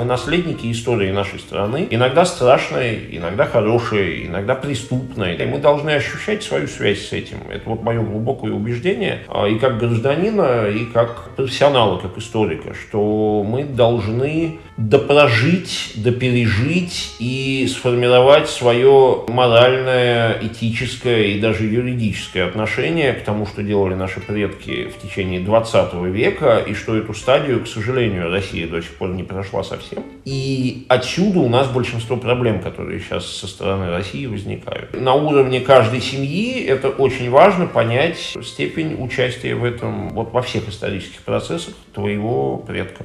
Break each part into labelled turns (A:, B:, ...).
A: мы наследники истории нашей страны, иногда страшной, иногда хорошей, иногда преступной. И мы должны ощущать свою связь с этим. Это вот мое глубокое убеждение а, и как гражданина, и как профессионала, как историка, что мы должны допрожить, допережить и сформировать свое моральное, этическое и даже юридическое отношение к тому, что делали наши предки в течение 20 века, и что эту стадию, к сожалению, Россия до сих пор не прошла совсем. И отсюда у нас большинство проблем, которые сейчас со стороны России возникают. На уровне каждой семьи это очень важно понять степень участия в этом, вот во всех исторических процессах твоего предка.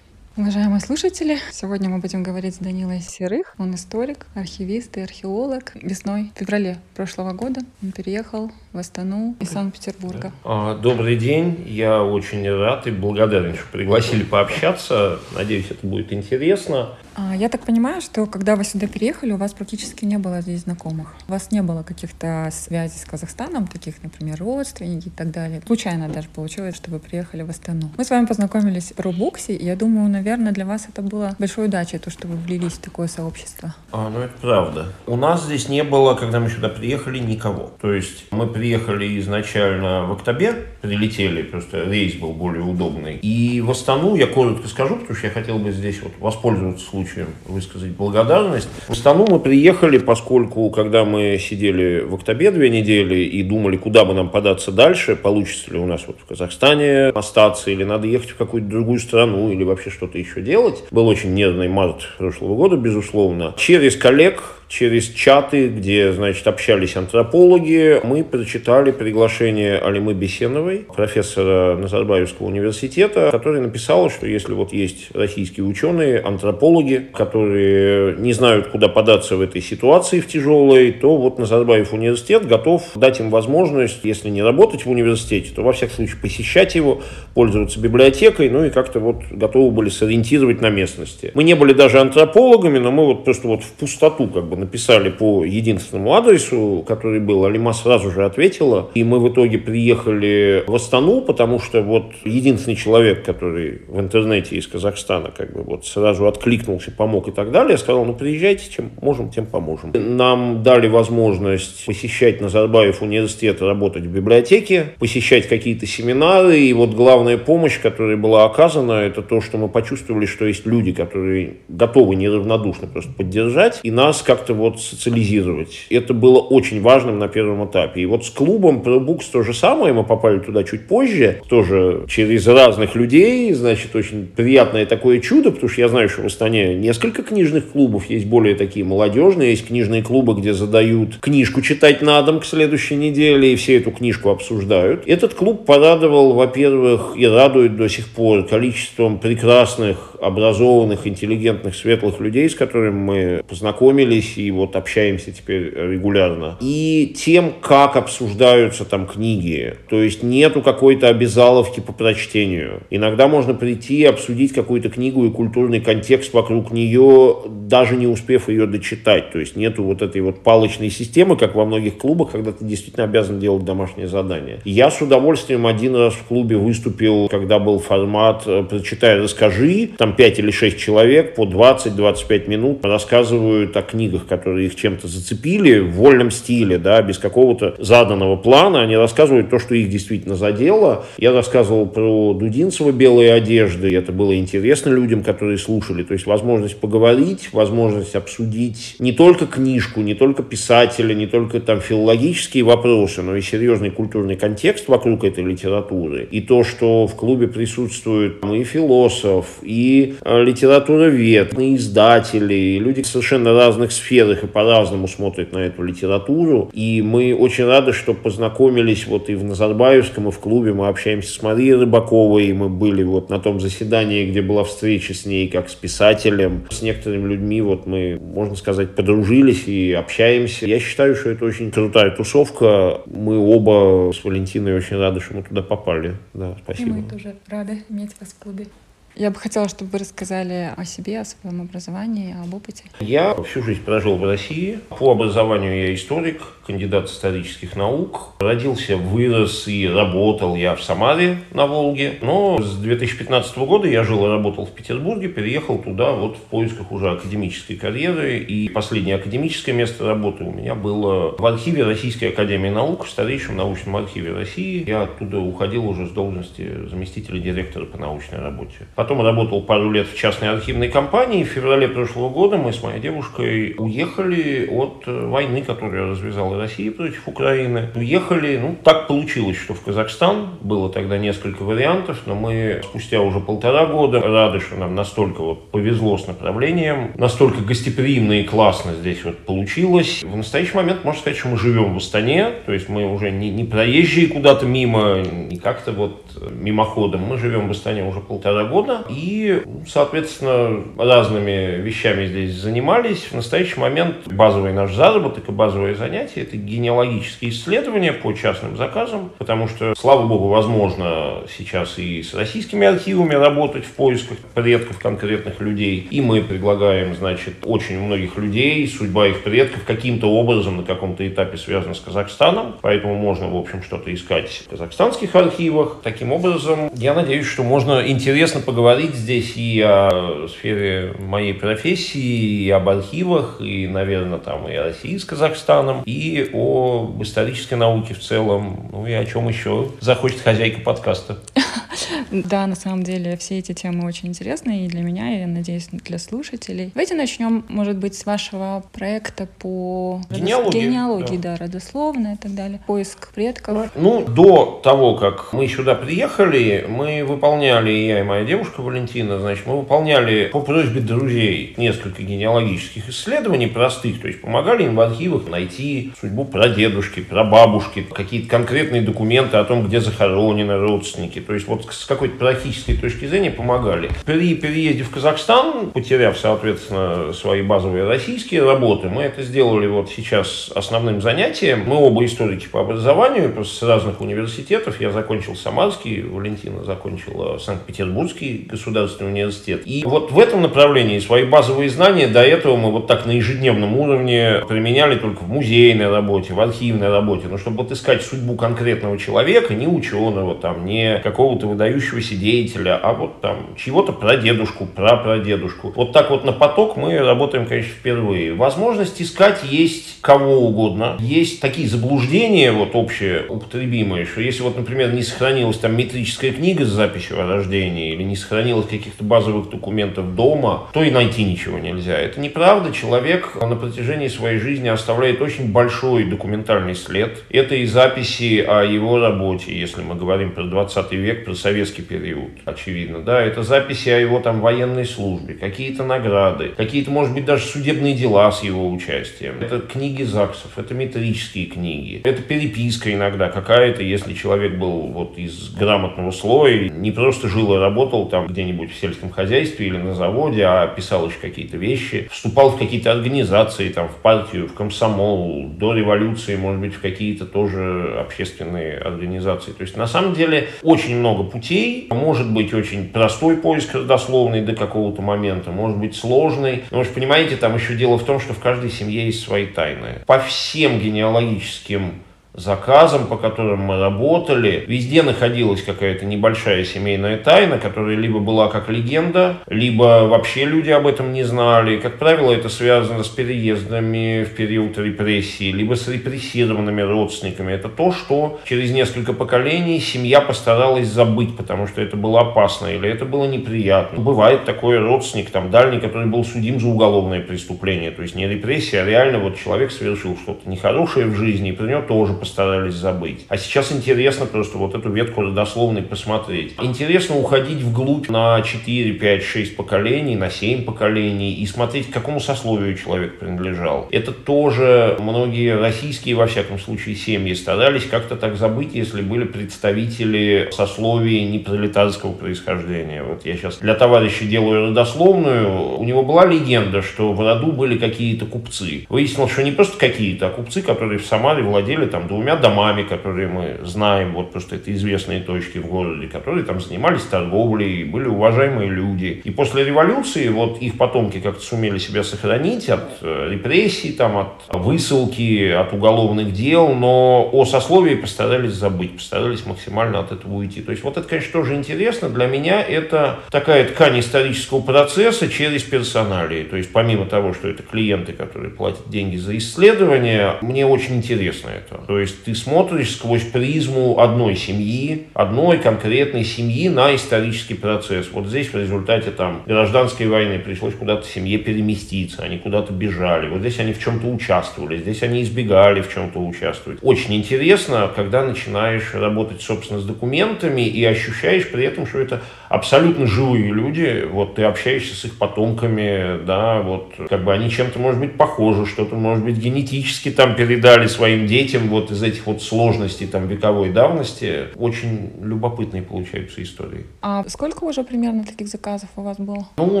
B: Уважаемые слушатели, сегодня мы будем говорить с Данилой Серых. Он историк, архивист и археолог. Весной, в феврале прошлого года он переехал в Астану из Санкт-Петербурга.
A: А, добрый день, я очень рад и благодарен, что пригласили пообщаться. Надеюсь, это будет интересно.
B: А, я так понимаю, что когда вы сюда переехали, у вас практически не было здесь знакомых. У вас не было каких-то связей с Казахстаном, таких, например, родственники и так далее. Случайно даже получилось, что вы приехали в Астану. Мы с вами познакомились в Рубуксе, и я думаю, наверное, для вас это было большой удачей, то, что вы влились в такое сообщество.
A: А, ну это правда. У нас здесь не было, когда мы сюда приехали, никого. То есть мы приехали изначально в октябре, прилетели, просто рейс был более удобный. И в Астану, я коротко скажу, потому что я хотел бы здесь вот воспользоваться случаем случаем высказать благодарность. В Астану мы приехали, поскольку, когда мы сидели в октябре две недели и думали, куда бы нам податься дальше, получится ли у нас вот в Казахстане остаться, или надо ехать в какую-то другую страну, или вообще что-то еще делать. Был очень нервный март прошлого года, безусловно. Через коллег через чаты, где, значит, общались антропологи, мы прочитали приглашение Алимы Бесеновой, профессора Назарбаевского университета, которая написала, что если вот есть российские ученые, антропологи, которые не знают, куда податься в этой ситуации в тяжелой, то вот Назарбаев университет готов дать им возможность, если не работать в университете, то во всяком случае посещать его, пользоваться библиотекой, ну и как-то вот готовы были сориентировать на местности. Мы не были даже антропологами, но мы вот просто вот в пустоту как бы написали по единственному адресу, который был. Алима сразу же ответила. И мы в итоге приехали в Астану, потому что вот единственный человек, который в интернете из Казахстана как бы вот сразу откликнулся, помог и так далее, сказал, ну приезжайте, чем можем, тем поможем. Нам дали возможность посещать Назарбаев университет, работать в библиотеке, посещать какие-то семинары. И вот главная помощь, которая была оказана, это то, что мы почувствовали, что есть люди, которые готовы неравнодушно просто поддержать. И нас как-то как-то вот социализировать. Это было очень важным на первом этапе. И вот с клубом ProBooks то же самое, мы попали туда чуть позже, тоже через разных людей, значит, очень приятное такое чудо, потому что я знаю, что в Астане несколько книжных клубов, есть более такие молодежные, есть книжные клубы, где задают книжку читать на дом к следующей неделе, и все эту книжку обсуждают. Этот клуб порадовал, во-первых, и радует до сих пор количеством прекрасных, образованных, интеллигентных, светлых людей, с которыми мы познакомились и вот общаемся теперь регулярно. И тем, как обсуждаются там книги. То есть нету какой-то обязаловки по прочтению. Иногда можно прийти и обсудить какую-то книгу и культурный контекст вокруг нее, даже не успев ее дочитать. То есть нету вот этой вот палочной системы, как во многих клубах, когда ты действительно обязан делать домашнее задание. Я с удовольствием один раз в клубе выступил, когда был формат э, «Прочитай, расскажи». Там 5 или 6 человек по 20-25 минут рассказывают о книгах, которые их чем-то зацепили в вольном стиле, да, без какого-то заданного плана. Они рассказывают то, что их действительно задело. Я рассказывал про Дудинцева «Белые одежды». Это было интересно людям, которые слушали. То есть возможность поговорить, возможность обсудить не только книжку, не только писателя, не только там филологические вопросы, но и серьезный культурный контекст вокруг этой литературы. И то, что в клубе присутствует и философ, и э, литературовед, и издатели, и люди совершенно разных сфер, сферах и по-разному смотрят на эту литературу. И мы очень рады, что познакомились вот и в Назарбаевском, и в клубе. Мы общаемся с Марией Рыбаковой, и мы были вот на том заседании, где была встреча с ней как с писателем. С некоторыми людьми вот мы, можно сказать, подружились и общаемся. Я считаю, что это очень крутая тусовка. Мы оба с Валентиной очень рады, что мы туда попали. Да, спасибо.
B: И мы тоже рады иметь вас в клубе. Я бы хотела, чтобы вы рассказали о себе, о своем образовании, об опыте.
A: Я всю жизнь прожил в России. По образованию я историк, кандидат исторических наук. Родился, вырос и работал я в Самаре на Волге. Но с 2015 года я жил и работал в Петербурге, переехал туда вот в поисках уже академической карьеры. И последнее академическое место работы у меня было в архиве Российской Академии Наук, в старейшем научном архиве России. Я оттуда уходил уже с должности заместителя директора по научной работе. Потом работал пару лет в частной архивной компании. В феврале прошлого года мы с моей девушкой уехали от войны, которую развязала Россия против Украины. Уехали, ну, так получилось, что в Казахстан. Было тогда несколько вариантов, но мы спустя уже полтора года рады, что нам настолько вот повезло с направлением, настолько гостеприимно и классно здесь вот получилось. В настоящий момент можно сказать, что мы живем в Астане, то есть мы уже не, не проезжие куда-то мимо, не как-то вот мимоходом. Мы живем в Астане уже полтора года, года и, соответственно, разными вещами здесь занимались. В настоящий момент базовый наш заработок и базовые занятия – это генеалогические исследования по частным заказам, потому что, слава богу, возможно сейчас и с российскими архивами работать в поисках предков конкретных людей. И мы предлагаем, значит, очень многих людей, судьба их предков каким-то образом на каком-то этапе связана с Казахстаном, поэтому можно, в общем, что-то искать в казахстанских архивах. Таким образом, я надеюсь, что можно интересно поговорить поговорить здесь и о сфере моей профессии, и об архивах, и, наверное, там и о России с Казахстаном, и об исторической науке в целом, ну и о чем еще захочет хозяйка подкаста.
B: Да, на самом деле все эти темы очень интересны и для меня, и, я надеюсь, для слушателей. Давайте начнем, может быть, с вашего проекта по
A: генеалогии,
B: генеалогии да. да, родословной и так далее, поиск предков.
A: Ну, до того, как мы сюда приехали, мы выполняли, я и моя девушка Валентина, значит, мы выполняли по просьбе друзей несколько генеалогических исследований простых, то есть помогали им в архивах найти судьбу прадедушки, прабабушки, какие-то конкретные документы о том, где захоронены родственники. То есть вот с какой-то практической точки зрения помогали. При переезде в Казахстан, потеряв, соответственно, свои базовые российские работы, мы это сделали вот сейчас основным занятием. Мы оба историки по образованию, просто с разных университетов. Я закончил Самарский, Валентина закончила Санкт-Петербургский государственный университет. И вот в этом направлении свои базовые знания до этого мы вот так на ежедневном уровне применяли только в музейной работе, в архивной работе. Но чтобы вот искать судьбу конкретного человека, не ученого, там, не какого-то выдающегося деятеля, а вот там чего-то прадедушку, прапрадедушку. Вот так вот на поток мы работаем, конечно, впервые. Возможность искать есть кого угодно. Есть такие заблуждения, вот общее употребимые, что если вот, например, не сохранилась там метрическая книга с записью о рождении или не сохранилось каких-то базовых документов дома, то и найти ничего нельзя. Это неправда. Человек на протяжении своей жизни оставляет очень большой документальный след. Это и записи о его работе, если мы говорим про 20 век, про советский период, очевидно, да, это записи о его там военной службе, какие-то награды, какие-то, может быть, даже судебные дела с его участием. Это книги ЗАГСов, это метрические книги, это переписка иногда какая-то, если человек был вот из грамотного слоя, не просто жил и работал там где-нибудь в сельском хозяйстве или на заводе, а писал еще какие-то вещи, вступал в какие-то организации, там, в партию, в комсомол, до революции, может быть, в какие-то тоже общественные организации. То есть, на самом деле, очень много путей. Может быть очень простой поиск родословный до какого-то момента, может быть сложный. Вы же понимаете, там еще дело в том, что в каждой семье есть свои тайны. По всем генеалогическим заказам, по которым мы работали, везде находилась какая-то небольшая семейная тайна, которая либо была как легенда, либо вообще люди об этом не знали. Как правило, это связано с переездами в период репрессии, либо с репрессированными родственниками. Это то, что через несколько поколений семья постаралась забыть, потому что это было опасно или это было неприятно. Бывает такой родственник, там, дальний, который был судим за уголовное преступление. То есть не репрессия, а реально вот человек совершил что-то нехорошее в жизни, и при нем тоже постарались забыть. А сейчас интересно просто вот эту ветку родословной посмотреть. Интересно уходить вглубь на 4, 5, 6 поколений, на 7 поколений и смотреть, к какому сословию человек принадлежал. Это тоже многие российские, во всяком случае, семьи старались как-то так забыть, если были представители сословий непролетарского происхождения. Вот я сейчас для товарища делаю родословную. У него была легенда, что в роду были какие-то купцы. Выяснилось, что не просто какие-то, а купцы, которые в Самаре владели там двумя домами, которые мы знаем, вот просто это известные точки в городе, которые там занимались торговлей, были уважаемые люди. И после революции вот их потомки как-то сумели себя сохранить от э, репрессий, там, от высылки, от уголовных дел, но о сословии постарались забыть, постарались максимально от этого уйти. То есть вот это, конечно, тоже интересно. Для меня это такая ткань исторического процесса через персоналии. То есть помимо того, что это клиенты, которые платят деньги за исследование, мне очень интересно это. То есть ты смотришь сквозь призму одной семьи, одной конкретной семьи на исторический процесс. Вот здесь в результате там гражданской войны пришлось куда-то семье переместиться, они куда-то бежали. Вот здесь они в чем-то участвовали, здесь они избегали в чем-то участвовать. Очень интересно, когда начинаешь работать, собственно, с документами и ощущаешь при этом, что это абсолютно живые люди, вот ты общаешься с их потомками, да, вот как бы они чем-то, может быть, похожи, что-то, может быть, генетически там передали своим детям вот из этих вот сложностей там вековой давности. Очень любопытные получаются истории.
B: А сколько уже примерно таких заказов у вас было?
A: Ну, у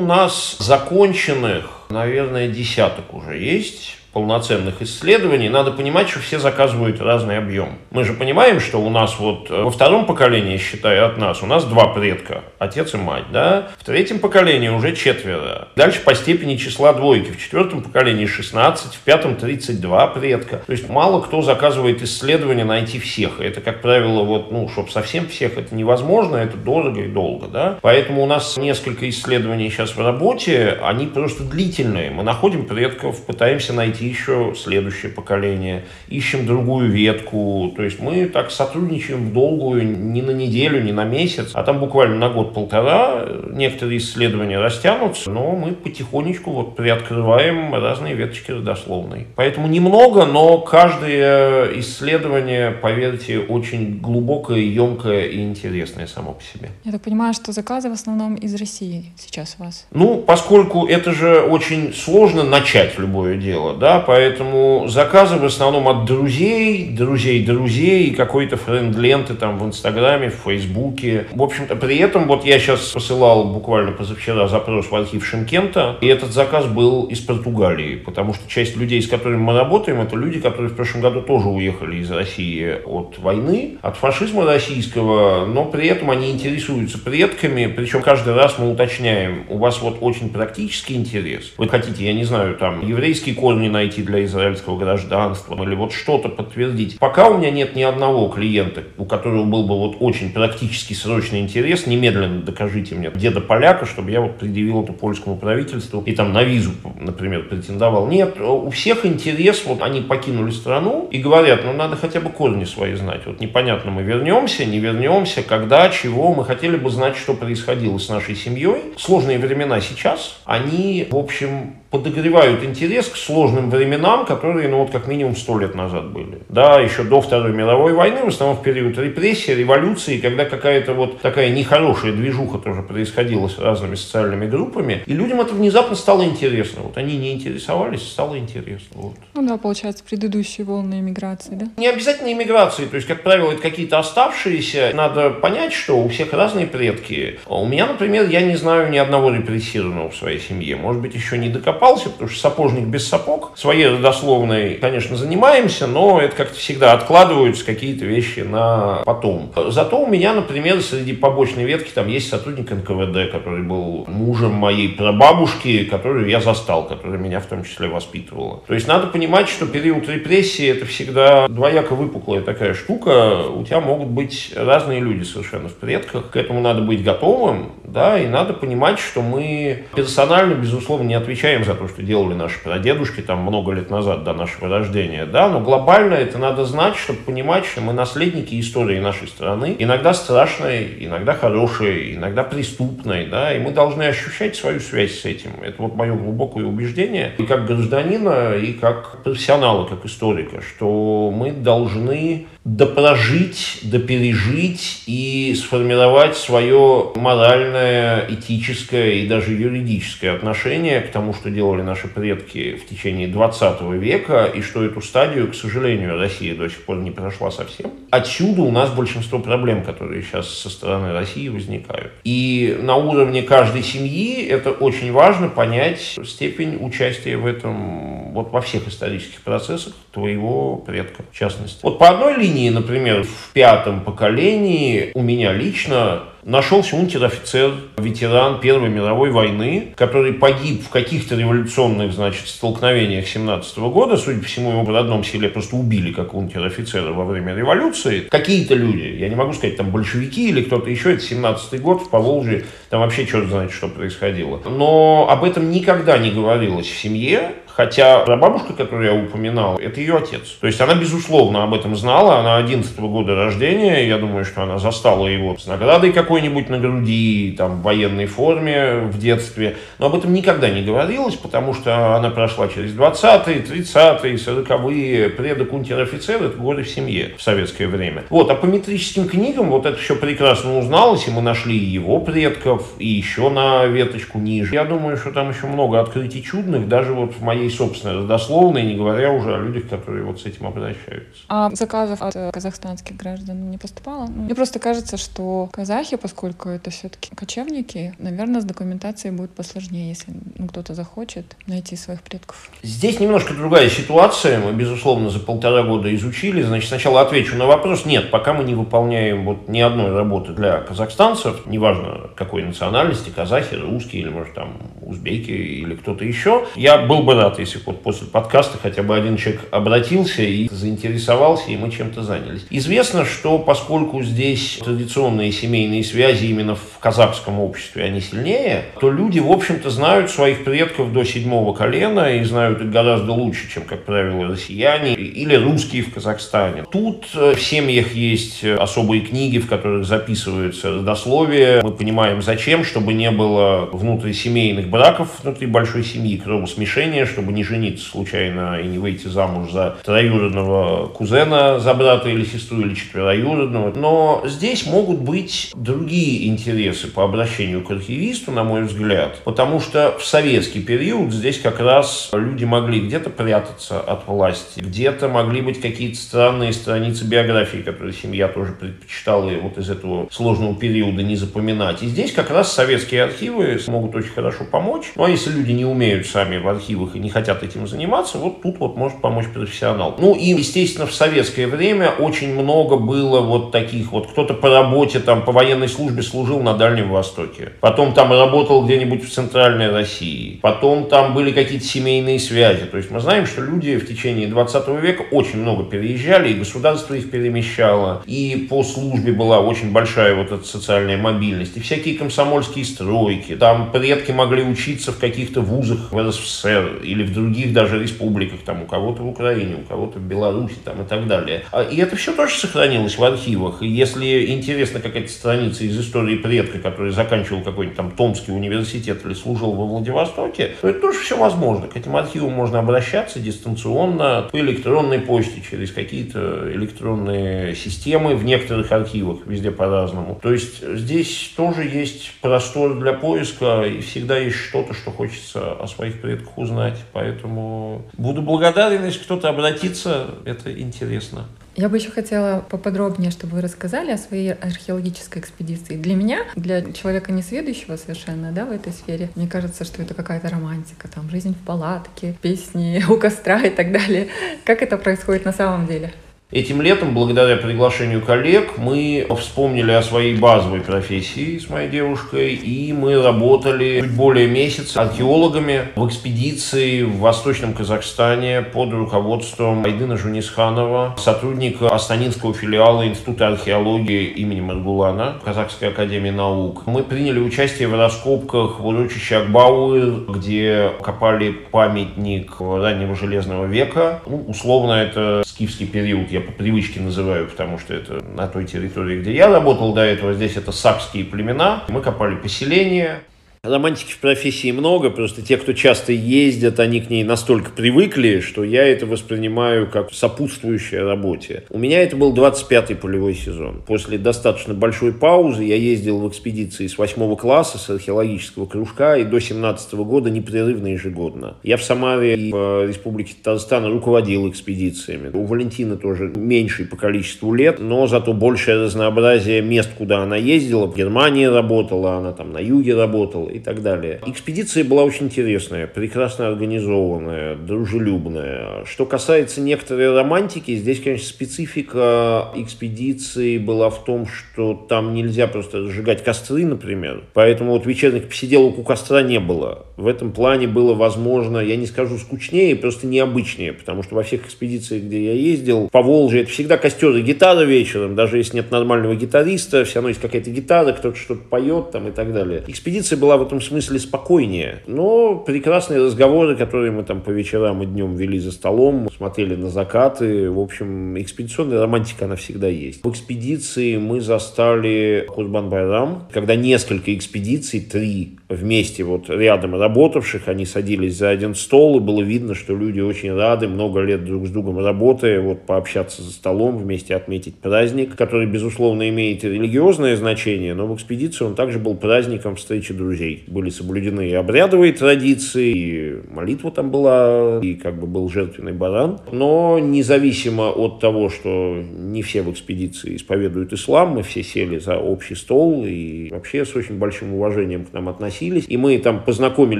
A: нас законченных, наверное, десяток уже есть полноценных исследований, надо понимать, что все заказывают разный объем. Мы же понимаем, что у нас вот э, во втором поколении, считая от нас, у нас два предка, отец и мать, да? В третьем поколении уже четверо. Дальше по степени числа двойки. В четвертом поколении 16, в пятом 32 предка. То есть мало кто заказывает исследования найти всех. Это, как правило, вот, ну, чтобы совсем всех это невозможно, это дорого и долго, да? Поэтому у нас несколько исследований сейчас в работе, они просто длительные. Мы находим предков, пытаемся найти найти еще следующее поколение, ищем другую ветку. То есть мы так сотрудничаем в долгую не на неделю, не на месяц, а там буквально на год-полтора. Некоторые исследования растянутся, но мы потихонечку вот приоткрываем разные веточки родословной. Поэтому немного, но каждое исследование, поверьте, очень глубокое, емкое и интересное само по себе.
B: Я так понимаю, что заказы в основном из России сейчас у вас?
A: Ну, поскольку это же очень сложно начать любое дело, да, поэтому заказы в основном от друзей, друзей друзей, и какой-то френд-ленты там в Инстаграме, в Фейсбуке. В общем-то, при этом вот я сейчас посылал буквально позавчера запрос в архив Шимкента, и этот заказ был из Португалии, потому что часть людей, с которыми мы работаем, это люди, которые в прошлом году тоже уехали из России от войны, от фашизма российского, но при этом они интересуются предками, причем каждый раз мы уточняем, у вас вот очень практический интерес, вы хотите, я не знаю, там, еврейские корни на найти для израильского гражданства или вот что-то подтвердить. Пока у меня нет ни одного клиента, у которого был бы вот очень практически срочный интерес, немедленно докажите мне деда поляка, чтобы я вот предъявил это польскому правительству и там на визу, например, претендовал. Нет, у всех интерес, вот они покинули страну и говорят, ну надо хотя бы корни свои знать. Вот непонятно, мы вернемся, не вернемся, когда, чего. Мы хотели бы знать, что происходило с нашей семьей. Сложные времена сейчас, они, в общем, подогревают интерес к сложным временам, которые, ну вот как минимум сто лет назад были. Да, еще до Второй мировой войны, в основном в период репрессий, революции, когда какая-то вот такая нехорошая движуха тоже происходила с разными социальными группами, и людям это внезапно стало интересно. Вот они не интересовались, стало интересно. Вот.
B: Ну да, получается, предыдущие волны иммиграции, да?
A: Не обязательно иммиграции, то есть, как правило, это какие-то оставшиеся. Надо понять, что у всех разные предки. У меня, например, я не знаю ни одного репрессированного в своей семье. Может быть, еще не докопался копался, потому что сапожник без сапог. Своей родословной, конечно, занимаемся, но это как-то всегда откладываются какие-то вещи на потом. Зато у меня, например, среди побочной ветки там есть сотрудник НКВД, который был мужем моей прабабушки, которую я застал, которая меня в том числе воспитывала. То есть надо понимать, что период репрессии это всегда двояко выпуклая такая штука. У тебя могут быть разные люди совершенно в предках. К этому надо быть готовым, да, и надо понимать, что мы персонально, безусловно, не отвечаем за за то, что делали наши прадедушки там много лет назад до нашего рождения, да, но глобально это надо знать, чтобы понимать, что мы наследники истории нашей страны, иногда страшной, иногда хорошей, иногда преступной, да, и мы должны ощущать свою связь с этим. Это вот мое глубокое убеждение, и как гражданина, и как профессионала, как историка, что мы должны допрожить, допережить и сформировать свое моральное, этическое и даже юридическое отношение к тому, что делали наши предки в течение 20 века, и что эту стадию, к сожалению, Россия до сих пор не прошла совсем. отсюда у нас большинство проблем, которые сейчас со стороны России возникают. И на уровне каждой семьи это очень важно понять степень участия в этом, вот во всех исторических процессах твоего предка, в частности. Вот по одной линии, например, в пятом поколении у меня лично нашелся унтер-офицер, ветеран Первой мировой войны, который погиб в каких-то революционных, значит, столкновениях 17 года. Судя по всему, его в родном селе просто убили как унтер-офицера во время революции. Какие-то люди, я не могу сказать, там большевики или кто-то еще, это 17 год в Поволжье, там вообще черт знает, что происходило. Но об этом никогда не говорилось в семье, Хотя бабушка, которую я упоминал, это ее отец. То есть она, безусловно, об этом знала. Она 11 -го года рождения. Я думаю, что она застала его с наградой какой-нибудь на груди, там, в военной форме в детстве. Но об этом никогда не говорилось, потому что она прошла через 20-е, 30-е, 40-е. Предок унтер-офицер – это годы в семье в советское время. Вот, а по метрическим книгам вот это все прекрасно узналось, и мы нашли его предков, и еще на веточку ниже. Я думаю, что там еще много открытий чудных, даже вот в моей своей собственной родословной, не говоря уже о людях, которые вот с этим обращаются.
B: А заказов от э, казахстанских граждан не поступало? Ну, мне просто кажется, что казахи, поскольку это все-таки кочевники, наверное, с документацией будет посложнее, если ну, кто-то захочет найти своих предков.
A: Здесь немножко другая ситуация. Мы, безусловно, за полтора года изучили. Значит, сначала отвечу на вопрос. Нет, пока мы не выполняем вот ни одной работы для казахстанцев, неважно какой национальности, казахи, русские или, может, там, узбеки или кто-то еще, я был бы рад если вот после подкаста хотя бы один человек обратился и заинтересовался, и мы чем-то занялись. Известно, что поскольку здесь традиционные семейные связи именно в казахском обществе, они сильнее, то люди, в общем-то, знают своих предков до седьмого колена и знают их гораздо лучше, чем, как правило, россияне или русские в Казахстане. Тут э, в семьях есть особые книги, в которых записываются родословия. Мы понимаем, зачем, чтобы не было внутрисемейных браков внутри большой семьи, кровосмешения, чтобы чтобы не жениться случайно и не выйти замуж за троюродного кузена, за брата или сестру, или четвероюродного. Но здесь могут быть другие интересы по обращению к архивисту, на мой взгляд, потому что в советский период здесь как раз люди могли где-то прятаться от власти, где-то могли быть какие-то странные страницы биографии, которые семья тоже предпочитала вот из этого сложного периода не запоминать. И здесь как раз советские архивы могут очень хорошо помочь. Ну а если люди не умеют сами в архивах и не хотят этим заниматься, вот тут вот может помочь профессионал. Ну и, естественно, в советское время очень много было вот таких вот, кто-то по работе, там, по военной службе служил на Дальнем Востоке, потом там работал где-нибудь в Центральной России, потом там были какие-то семейные связи. То есть мы знаем, что люди в течение 20 века очень много переезжали, и государство их перемещало, и по службе была очень большая вот эта социальная мобильность, и всякие комсомольские стройки. Там предки могли учиться в каких-то вузах в СССР или в других даже республиках, там у кого-то в Украине, у кого-то в Беларуси там, и так далее. А, и это все тоже сохранилось в архивах. И если интересна какая-то страница из истории предка, который заканчивал какой-нибудь там Томский университет или служил во Владивостоке, то это тоже все возможно. К этим архивам можно обращаться дистанционно, по электронной почте, через какие-то электронные системы в некоторых архивах, везде по-разному. То есть здесь тоже есть простор для поиска, и всегда есть что-то, что хочется о своих предках узнать. Поэтому буду благодарен, если кто-то обратится, это интересно.
B: Я бы еще хотела поподробнее, чтобы вы рассказали о своей археологической экспедиции. Для меня, для человека несведущего совершенно, да, в этой сфере, мне кажется, что это какая-то романтика, там, жизнь в палатке, песни у костра и так далее. Как это происходит на самом деле?
A: Этим летом, благодаря приглашению коллег, мы вспомнили о своей базовой профессии с моей девушкой, и мы работали чуть более месяца археологами в экспедиции в Восточном Казахстане под руководством Айдына Жунисханова, сотрудника Астанинского филиала Института археологии имени Маргулана Казахской академии наук. Мы приняли участие в раскопках в урочище Акбауэр, где копали памятник раннего железного века. Ну, условно, это скифский период, я по привычке называю, потому что это на той территории, где я работал до этого, здесь это сакские племена. Мы копали поселения, Романтики в профессии много, просто те, кто часто ездят, они к ней настолько привыкли, что я это воспринимаю как сопутствующее работе. У меня это был 25-й полевой сезон. После достаточно большой паузы я ездил в экспедиции с 8 класса, с археологического кружка, и до 17 года непрерывно ежегодно. Я в Самаре и в Республике Татарстан руководил экспедициями. У Валентины тоже меньший по количеству лет, но зато большее разнообразие мест, куда она ездила. В Германии работала, она там на юге работала и так далее. Экспедиция была очень интересная, прекрасно организованная, дружелюбная. Что касается некоторой романтики, здесь, конечно, специфика экспедиции была в том, что там нельзя просто разжигать костры, например. Поэтому вот вечерних посиделок у костра не было. В этом плане было возможно, я не скажу скучнее, просто необычнее, потому что во всех экспедициях, где я ездил, по Волжье это всегда костер и гитара вечером, даже если нет нормального гитариста, все равно есть какая-то гитара, кто-то что-то поет там и так далее. Экспедиция была в этом смысле спокойнее, но прекрасные разговоры, которые мы там по вечерам и днем вели за столом, смотрели на закаты, в общем, экспедиционная романтика, она всегда есть. В экспедиции мы застали Курбан-Байрам, когда несколько экспедиций, три вместе вот рядом работавших, они садились за один стол, и было видно, что люди очень рады, много лет друг с другом работая, вот пообщаться за столом, вместе отметить праздник, который, безусловно, имеет религиозное значение, но в экспедиции он также был праздником встречи друзей. Были соблюдены и обрядовые традиции, и молитва там была, и как бы был жертвенный баран. Но независимо от того, что не все в экспедиции исповедуют ислам, мы все сели за общий стол и вообще с очень большим уважением к нам относились. И мы там познакомились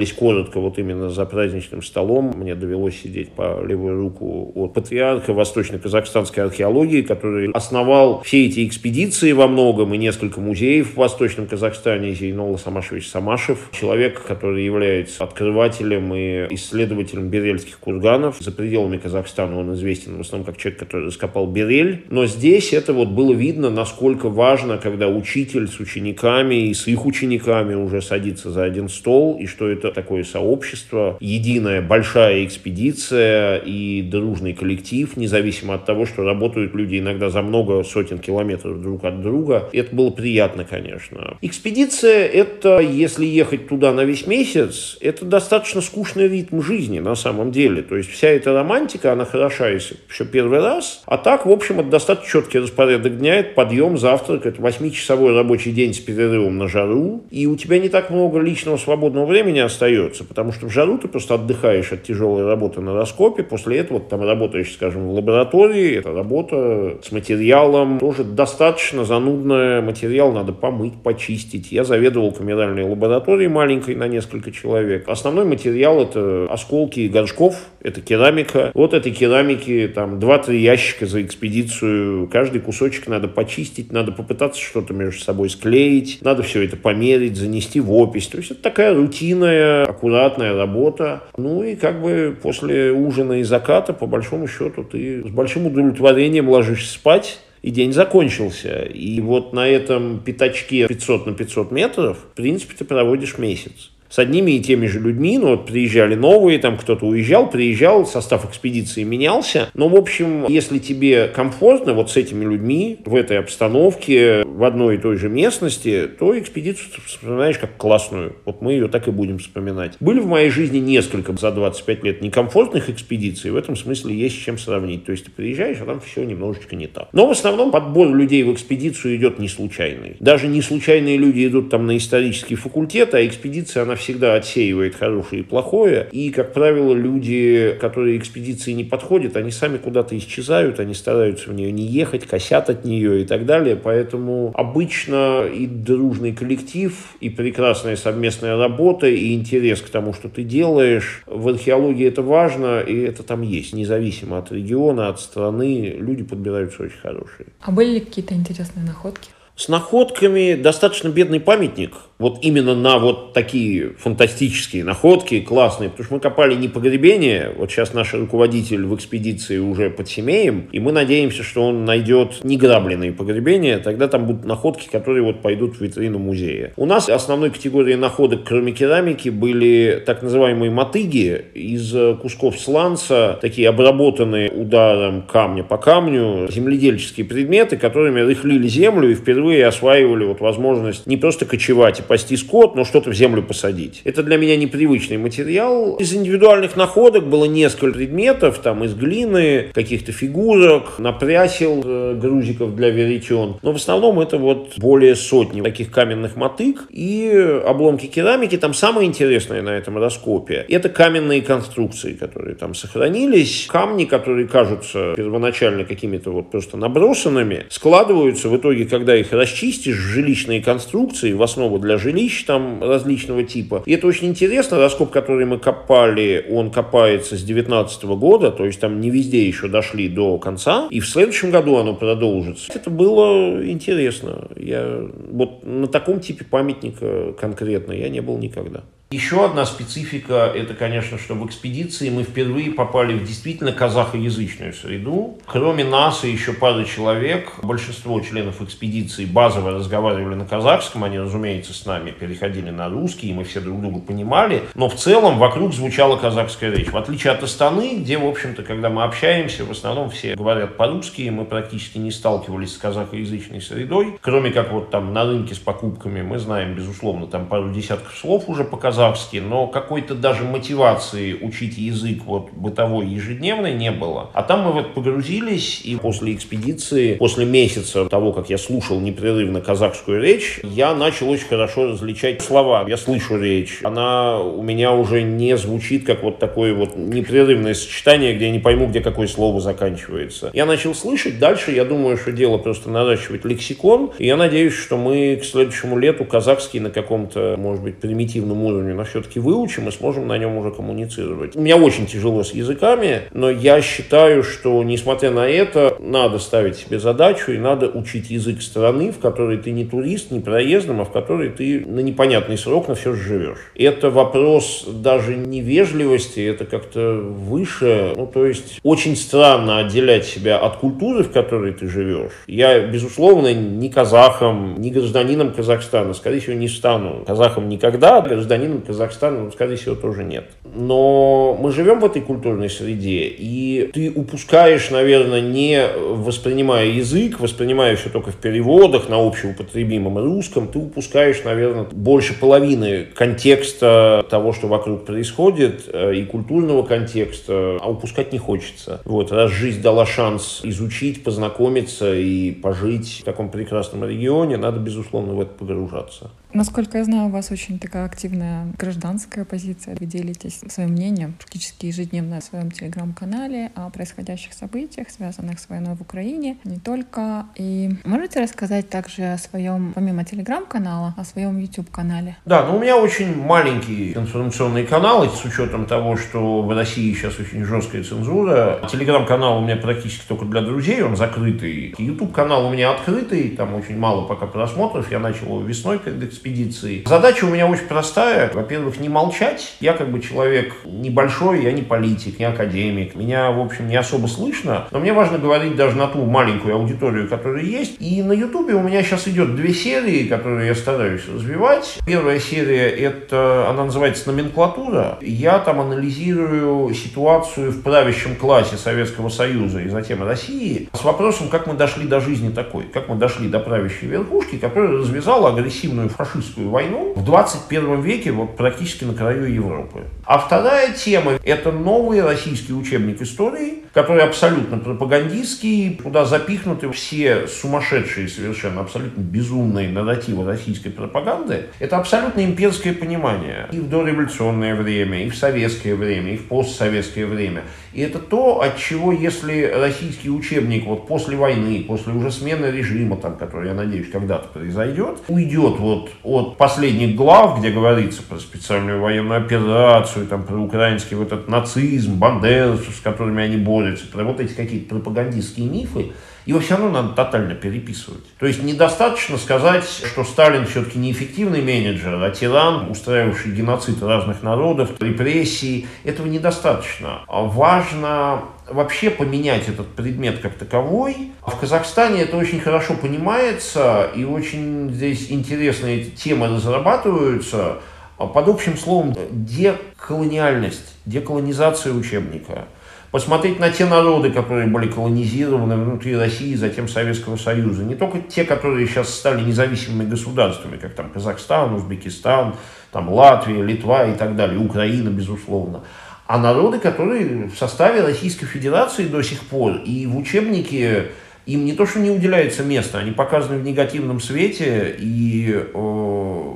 A: коротко вот именно за праздничным столом. Мне довелось сидеть по левую руку от патриарха восточно-казахстанской археологии, который основал все эти экспедиции во многом и несколько музеев в Восточном Казахстане, Зейнол Самашевич Самашев. Человек, который является открывателем и исследователем берельских курганов. За пределами Казахстана он известен в основном как человек, который раскопал Берель. Но здесь это вот было видно, насколько важно, когда учитель с учениками и с их учениками уже садится за один стол, и что это такое сообщество, единая большая экспедиция и дружный коллектив, независимо от того, что работают люди иногда за много сотен километров друг от друга. Это было приятно, конечно. Экспедиция — это, если ехать туда на весь месяц, это достаточно скучный ритм жизни на самом деле. То есть вся эта романтика, она хороша, если еще первый раз. А так, в общем, это достаточно четкий распорядок дня. Это подъем, завтрак, это восьмичасовой рабочий день с перерывом на жару. И у тебя не так много личного свободного времени остается, потому что в жару ты просто отдыхаешь от тяжелой работы на раскопе. После этого ты там работаешь, скажем, в лаборатории. Это работа с материалом. Тоже достаточно занудная. Материал надо помыть, почистить. Я заведовал камеральной лабораторией маленькой на несколько человек. Основной материал это осколки горшков, это керамика. Вот этой керамики там 2-3 ящика за экспедицию. Каждый кусочек надо почистить, надо попытаться что-то между собой склеить, надо все это померить, занести в опись. То есть это такая рутинная, аккуратная работа. Ну и как бы после ужина и заката, по большому счету, ты с большим удовлетворением ложишься спать, и день закончился. И вот на этом пятачке 500 на 500 метров, в принципе, ты проводишь месяц с одними и теми же людьми, ну вот приезжали новые, там кто-то уезжал, приезжал, состав экспедиции менялся. Но, в общем, если тебе комфортно вот с этими людьми, в этой обстановке, в одной и той же местности, то экспедицию ты вспоминаешь как классную. Вот мы ее так и будем вспоминать. Были в моей жизни несколько за 25 лет некомфортных экспедиций, в этом смысле есть с чем сравнить. То есть ты приезжаешь, а там все немножечко не так. Но в основном подбор людей в экспедицию идет не случайный. Даже не случайные люди идут там на исторический факультет, а экспедиция, она всегда отсеивает хорошее и плохое. И, как правило, люди, которые экспедиции не подходят, они сами куда-то исчезают, они стараются в нее не ехать, косят от нее и так далее. Поэтому обычно и дружный коллектив, и прекрасная совместная работа, и интерес к тому, что ты делаешь. В археологии это важно, и это там есть. Независимо от региона, от страны, люди подбираются очень хорошие.
B: А были ли какие-то интересные находки?
A: С находками достаточно бедный памятник. Вот именно на вот такие фантастические находки, классные. Потому что мы копали не погребение. Вот сейчас наш руководитель в экспедиции уже под семеем. И мы надеемся, что он найдет неграбленные погребения. Тогда там будут находки, которые вот пойдут в витрину музея. У нас основной категорией находок, кроме керамики, были так называемые мотыги из кусков сланца. Такие обработанные ударом камня по камню. Земледельческие предметы, которыми рыхлили землю и впервые впервые осваивали вот возможность не просто кочевать и пасти скот, но что-то в землю посадить. Это для меня непривычный материал. Из индивидуальных находок было несколько предметов, там из глины, каких-то фигурок, напрясил э, грузиков для веретен. Но в основном это вот более сотни таких каменных мотык и обломки керамики. Там самое интересное на этом раскопе – это каменные конструкции, которые там сохранились. Камни, которые кажутся первоначально какими-то вот просто набросанными, складываются в итоге, когда их расчистишь в жилищные конструкции, в основу для жилищ там различного типа. И это очень интересно. Раскоп, который мы копали, он копается с 19 года, то есть там не везде еще дошли до конца. И в следующем году оно продолжится. Это было интересно. Я вот на таком типе памятника конкретно я не был никогда. Еще одна специфика, это, конечно, что в экспедиции мы впервые попали в действительно казахоязычную среду. Кроме нас и еще пары человек, большинство членов экспедиции базово разговаривали на казахском, они, разумеется, с нами переходили на русский, и мы все друг друга понимали, но в целом вокруг звучала казахская речь. В отличие от Астаны, где, в общем-то, когда мы общаемся, в основном все говорят по-русски, мы практически не сталкивались с казахоязычной средой, кроме как вот там на рынке с покупками мы знаем, безусловно, там пару десятков слов уже по казахски, казахский, но какой-то даже мотивации учить язык вот бытовой ежедневной не было. А там мы вот погрузились, и после экспедиции, после месяца того, как я слушал непрерывно казахскую речь, я начал очень хорошо различать слова. Я слышу речь. Она у меня уже не звучит как вот такое вот непрерывное сочетание, где я не пойму, где какое слово заканчивается. Я начал слышать. Дальше я думаю, что дело просто наращивать лексикон. И я надеюсь, что мы к следующему лету казахский на каком-то, может быть, примитивном уровне уровне, но все-таки выучим и сможем на нем уже коммуницировать. У меня очень тяжело с языками, но я считаю, что, несмотря на это, надо ставить себе задачу и надо учить язык страны, в которой ты не турист, не проездом, а в которой ты на непонятный срок, но все же живешь. Это вопрос даже не вежливости, это как-то выше. Ну, то есть, очень странно отделять себя от культуры, в которой ты живешь. Я, безусловно, ни казахом, ни гражданином Казахстана, скорее всего, не стану казахом никогда, а гражданином Казахстана, ну, скорее всего, тоже нет. Но мы живем в этой культурной среде, и ты упускаешь, наверное, не воспринимая язык, воспринимая все только в переводах на общеупотребимом русском, ты упускаешь, наверное, больше половины контекста того, что вокруг происходит, э, и культурного контекста, а упускать не хочется. Вот, раз жизнь дала шанс изучить, познакомиться и пожить в таком прекрасном регионе, надо, безусловно, в это погружаться.
B: Насколько я знаю, у вас очень такая активная гражданская позиция. Вы делитесь своим мнением практически ежедневно в своем телеграм-канале о происходящих событиях, связанных с войной в Украине, не только. И можете рассказать также о своем, помимо телеграм-канала, о своем YouTube-канале?
A: Да, ну у меня очень маленький информационный канал, с учетом того, что в России сейчас очень жесткая цензура. Телеграм-канал у меня практически только для друзей, он закрытый. YouTube-канал у меня открытый, там очень мало пока просмотров. Я начал его весной перед экспедицией. Задача у меня очень простая. Во-первых, не молчать. Я как бы человек небольшой, я не политик, не академик. Меня, в общем, не особо слышно. Но мне важно говорить даже на ту маленькую аудиторию, которая есть. И на Ютубе у меня сейчас идет две серии, которые я стараюсь развивать. Первая серия, это, она называется «Номенклатура». Я там анализирую ситуацию в правящем классе Советского Союза и затем России с вопросом, как мы дошли до жизни такой, как мы дошли до правящей верхушки, которая развязала агрессивную фашистскую войну в 21 веке вот практически на краю Европы. А вторая тема – это новый российский учебник истории, который абсолютно пропагандистский, куда запихнуты все сумасшедшие совершенно, абсолютно безумные нарративы российской пропаганды. Это абсолютно имперское понимание и в дореволюционное время, и в советское время, и в постсоветское время. И это то, от чего, если российский учебник вот после войны, после уже смены режима, там, который, я надеюсь, когда-то произойдет, уйдет вот от последних глав, где говорится про специальную военную операцию, там, про украинский вот этот нацизм, бандеровцев, с которыми они борются, про вот эти какие-то пропагандистские мифы, его все равно надо тотально переписывать. То есть недостаточно сказать, что Сталин все-таки неэффективный менеджер, а тиран, устраивавший геноцид разных народов, репрессии. Этого недостаточно. А важно вообще поменять этот предмет как таковой. В Казахстане это очень хорошо понимается, и очень здесь интересные темы разрабатываются под общим словом деколониальность, деколонизация учебника. Посмотреть на те народы, которые были колонизированы внутри России, затем Советского Союза. Не только те, которые сейчас стали независимыми государствами, как там Казахстан, Узбекистан, там Латвия, Литва и так далее, Украина, безусловно, а народы, которые в составе Российской Федерации до сих пор. И в учебнике им не то, что не уделяется место, они показаны в негативном свете, и э,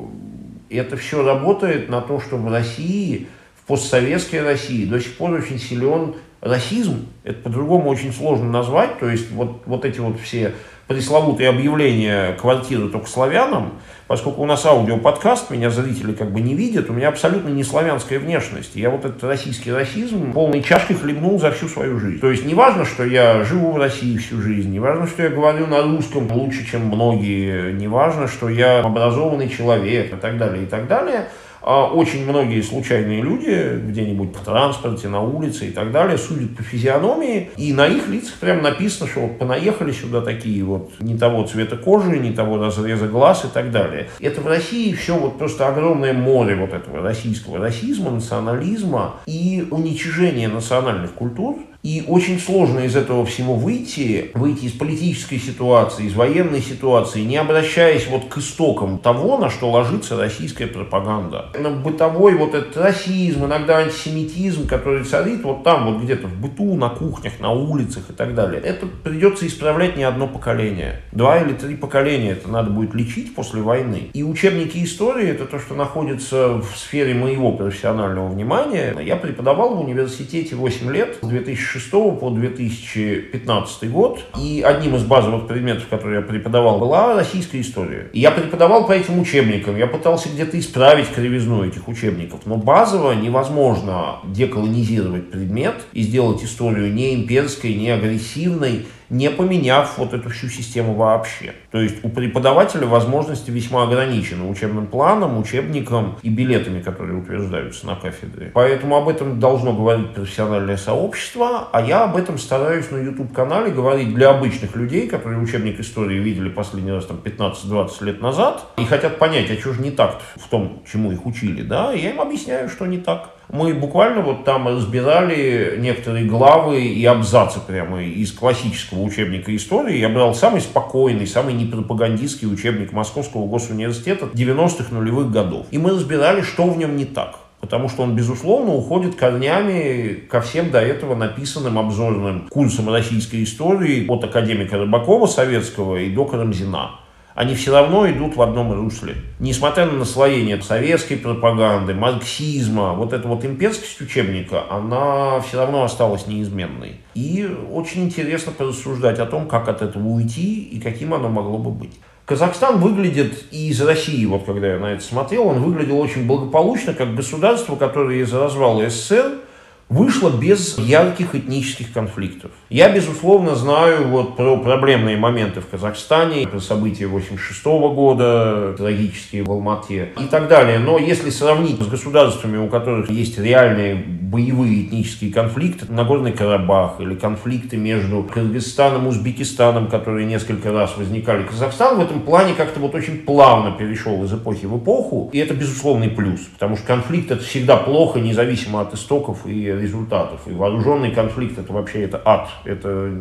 A: это все работает на то, что в России, в постсоветской России до сих пор очень силен расизм. Это по-другому очень сложно назвать. То есть вот, вот эти вот все пресловутые объявления квартиры только славянам, поскольку у нас аудиоподкаст, меня зрители как бы не видят, у меня абсолютно не славянская внешность. Я вот этот российский расизм полной чашкой хлебнул за всю свою жизнь. То есть не важно, что я живу в России всю жизнь, не важно, что я говорю на русском лучше, чем многие, не важно, что я образованный человек и так далее, и так далее – очень многие случайные люди где-нибудь в транспорте, на улице и так далее судят по физиономии, и на их лицах прям написано, что вот понаехали сюда такие вот не того цвета кожи, не того разреза глаз и так далее. Это в России все вот просто огромное море вот этого российского расизма, национализма и уничижения национальных культур, и очень сложно из этого всего выйти, выйти из политической ситуации, из военной ситуации, не обращаясь вот к истокам того, на что ложится российская пропаганда. На бытовой вот этот расизм, иногда антисемитизм, который царит вот там, вот где-то в быту, на кухнях, на улицах и так далее. Это придется исправлять не одно поколение. Два или три поколения это надо будет лечить после войны. И учебники истории, это то, что находится в сфере моего профессионального внимания. Я преподавал в университете 8 лет, с 2006 2006 по 2015 год. И одним из базовых предметов, которые я преподавал, была российская история. И я преподавал по этим учебникам. Я пытался где-то исправить кривизну этих учебников. Но базово невозможно деколонизировать предмет и сделать историю не имперской, не агрессивной, не поменяв вот эту всю систему вообще. То есть у преподавателя возможности весьма ограничены учебным планом, учебником и билетами, которые утверждаются на кафедре. Поэтому об этом должно говорить профессиональное сообщество, а я об этом стараюсь на YouTube-канале говорить для обычных людей, которые учебник истории видели последний раз там 15-20 лет назад и хотят понять, а что же не так в том, чему их учили, да, я им объясняю, что не так. Мы буквально вот там разбирали некоторые главы и абзацы прямо из классического учебника истории. Я брал самый спокойный, самый непропагандистский учебник Московского госуниверситета 90-х нулевых годов. И мы разбирали, что в нем не так. Потому что он, безусловно, уходит корнями ко всем до этого написанным обзорным курсам российской истории от академика Рыбакова советского и до Карамзина они все равно идут в одном русле. Несмотря на наслоение советской пропаганды, марксизма, вот эта вот имперскость учебника, она все равно осталась неизменной. И очень интересно порассуждать о том, как от этого уйти и каким оно могло бы быть. Казахстан выглядит и из России, вот когда я на это смотрел, он выглядел очень благополучно, как государство, которое из развала СССР вышло без ярких этнических конфликтов. Я, безусловно, знаю вот про проблемные моменты в Казахстане, про события 86 года, трагические в Алмате и так далее. Но если сравнить с государствами, у которых есть реальные боевые этнические конфликты, Нагорный Карабах или конфликты между Кыргызстаном Узбекистаном, которые несколько раз возникали, Казахстан в этом плане как-то вот очень плавно перешел из эпохи в эпоху, и это безусловный плюс, потому что конфликт это всегда плохо, независимо от истоков и результатов. И вооруженный конфликт это вообще это ад, это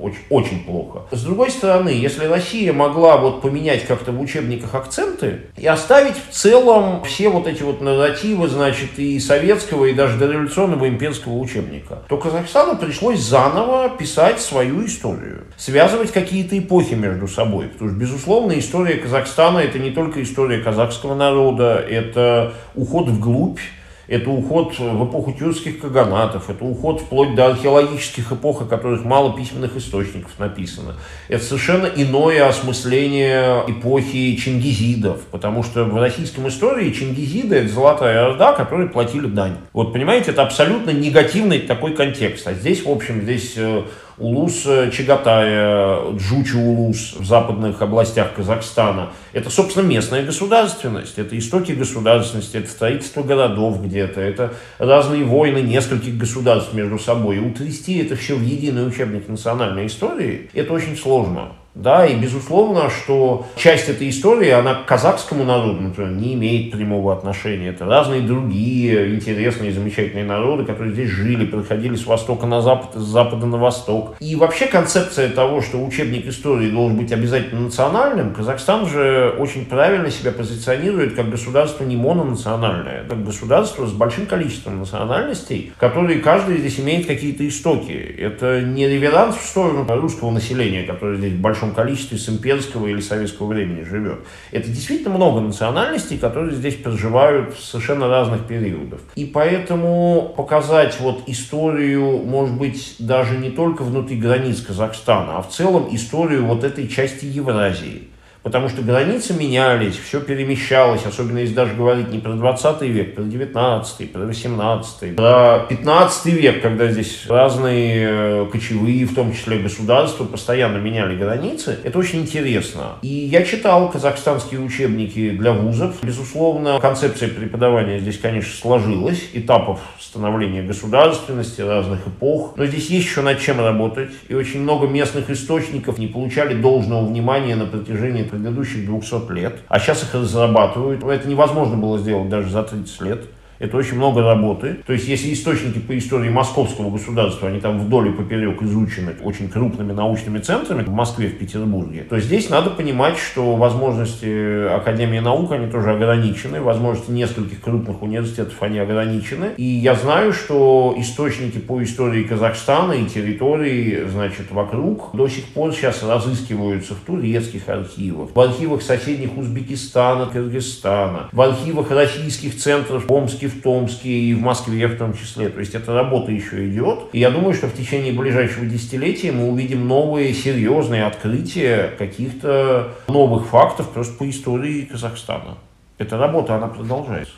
A: очень, очень плохо. С другой стороны, если Россия могла вот поменять как-то в учебниках акценты и оставить в целом все вот эти вот нарративы, значит, и советского, и даже дореволюционного имперского учебника, то Казахстану пришлось заново писать свою историю, связывать какие-то эпохи между собой. Потому что, безусловно, история Казахстана это не только история казахского народа, это уход вглубь это уход в эпоху тюркских каганатов, это уход вплоть до археологических эпох, о которых мало письменных источников написано. Это совершенно иное осмысление эпохи чингизидов, потому что в российском истории чингизиды – это золотая орда, которые платили дань. Вот, понимаете, это абсолютно негативный такой контекст. А здесь, в общем, здесь э, Улус э, Чагатая, Джучи Улус в западных областях Казахстана. Это, собственно, местная государственность, это истоки государственности, это строительство городов где-то, это разные войны нескольких государств между собой. И утрясти это все в единый учебник национальной истории, это очень сложно. Да, и безусловно, что часть этой истории, она к казахскому народу, например, не имеет прямого отношения. Это разные другие интересные, замечательные народы, которые здесь жили, проходили с востока на запад, с запада на восток. И вообще концепция того, что учебник истории должен быть обязательно национальным, Казахстан же очень правильно себя позиционирует как государство не мононациональное, как государство с большим количеством национальностей, которые каждый здесь имеет какие-то истоки. Это не реверанс в сторону русского населения, которое здесь в большом количестве с имперского или советского времени живет. Это действительно много национальностей, которые здесь проживают в совершенно разных периодов. И поэтому показать вот историю, может быть, даже не только внутри границ Казахстана, а в целом историю вот этой части Евразии – Потому что границы менялись, все перемещалось, особенно если даже говорить не про 20 век, про 19, про 18, про 15 век, когда здесь разные э, кочевые, в том числе государства, постоянно меняли границы. Это очень интересно. И я читал казахстанские учебники для вузов. Безусловно, концепция преподавания здесь, конечно, сложилась. Этапов становления государственности, разных эпох. Но здесь есть еще над чем работать. И очень много местных источников не получали должного внимания на протяжении предыдущих 200 лет, а сейчас их разрабатывают. Это невозможно было сделать даже за 30 лет. Это очень много работы. То есть, если источники по истории московского государства, они там вдоль и поперек изучены очень крупными научными центрами в Москве, в Петербурге, то здесь надо понимать, что возможности Академии наук, они тоже ограничены, возможности нескольких крупных университетов, они ограничены. И я знаю, что источники по истории Казахстана и территории, значит, вокруг до сих пор сейчас разыскиваются в турецких архивах, в архивах соседних Узбекистана, Кыргызстана, в архивах российских центров Омске, в Томске и в Москве в том числе. То есть эта работа еще идет. И я думаю, что в течение ближайшего десятилетия мы увидим новые серьезные открытия каких-то новых фактов просто по истории Казахстана. Эта работа, она продолжается.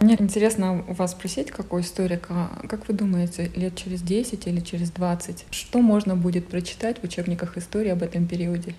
B: Мне интересно у вас спросить, какой историк, как вы думаете, лет через 10 или через 20, что можно будет прочитать в учебниках истории об этом периоде?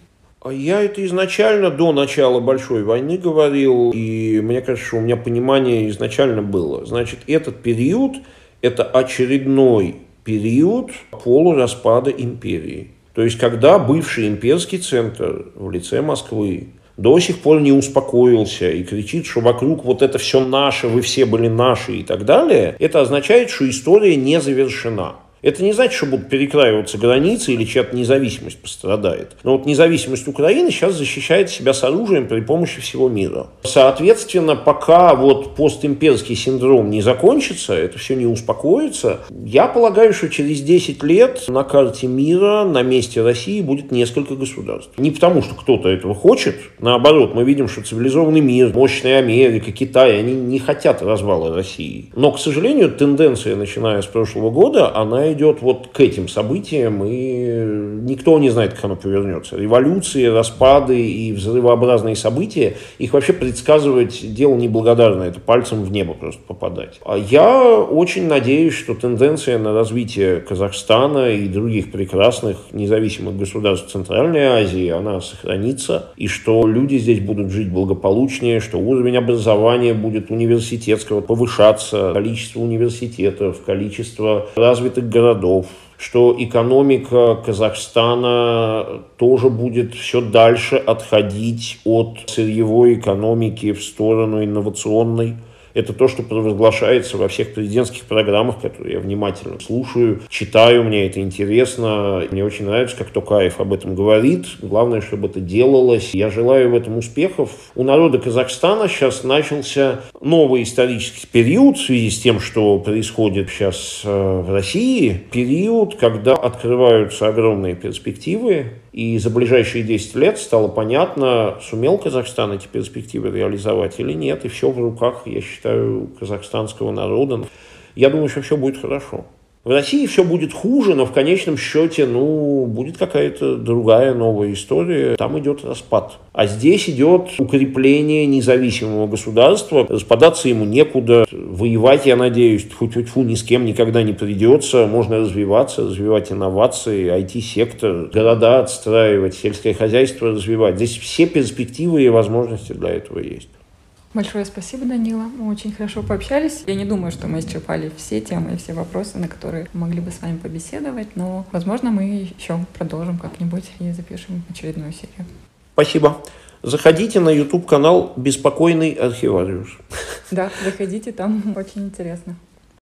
A: А я это изначально до начала Большой войны говорил, и мне кажется, что у меня понимание изначально было. Значит, этот период – это очередной период полураспада империи. То есть, когда бывший имперский центр в лице Москвы до сих пор не успокоился и кричит, что вокруг вот это все наше, вы все были наши и так далее, это означает, что история не завершена. Это не значит, что будут перекраиваться границы или чья-то независимость пострадает. Но вот независимость Украины сейчас защищает себя с оружием при помощи всего мира. Соответственно, пока вот постимперский синдром не закончится, это все не успокоится, я полагаю, что через 10 лет на карте мира на месте России будет несколько государств. Не потому, что кто-то этого хочет, наоборот, мы видим, что цивилизованный мир, мощная Америка, Китай, они не хотят развала России. Но, к сожалению, тенденция, начиная с прошлого года, она идет вот к этим событиям, и никто не знает, как оно повернется. Революции, распады и взрывообразные события, их вообще предсказывать дело неблагодарное, это пальцем в небо просто попадать. А я очень надеюсь, что тенденция на развитие Казахстана и других прекрасных независимых государств Центральной Азии, она сохранится, и что люди здесь будут жить благополучнее, что уровень образования будет университетского повышаться, количество университетов, количество развитых городов, что экономика Казахстана тоже будет все дальше отходить от сырьевой экономики в сторону инновационной. Это то, что провозглашается во всех президентских программах, которые я внимательно слушаю, читаю, мне это интересно. Мне очень нравится, как Токаев об этом говорит. Главное, чтобы это делалось. Я желаю в этом успехов. У народа Казахстана сейчас начался новый исторический период в связи с тем, что происходит сейчас э, в России. Период, когда открываются огромные перспективы и за ближайшие 10 лет стало понятно, сумел Казахстан эти перспективы реализовать или нет. И все в руках, я считаю, казахстанского народа. Я думаю, что все будет хорошо. В России все будет хуже, но в конечном счете, ну, будет какая-то другая новая история. Там идет распад. А здесь идет укрепление независимого государства. Распадаться ему некуда. Воевать, я надеюсь, тьфу-тьфу-тьфу, ни с кем никогда не придется. Можно развиваться, развивать инновации, IT-сектор, города отстраивать, сельское хозяйство развивать. Здесь все перспективы и возможности для этого есть.
B: Большое спасибо, Данила. Мы очень хорошо пообщались. Я не думаю, что мы исчерпали все темы и все вопросы, на которые могли бы с вами побеседовать, но, возможно, мы еще продолжим как-нибудь и запишем очередную серию.
A: Спасибо. Заходите на YouTube канал «Беспокойный архивариус».
B: Да, заходите, там очень интересно.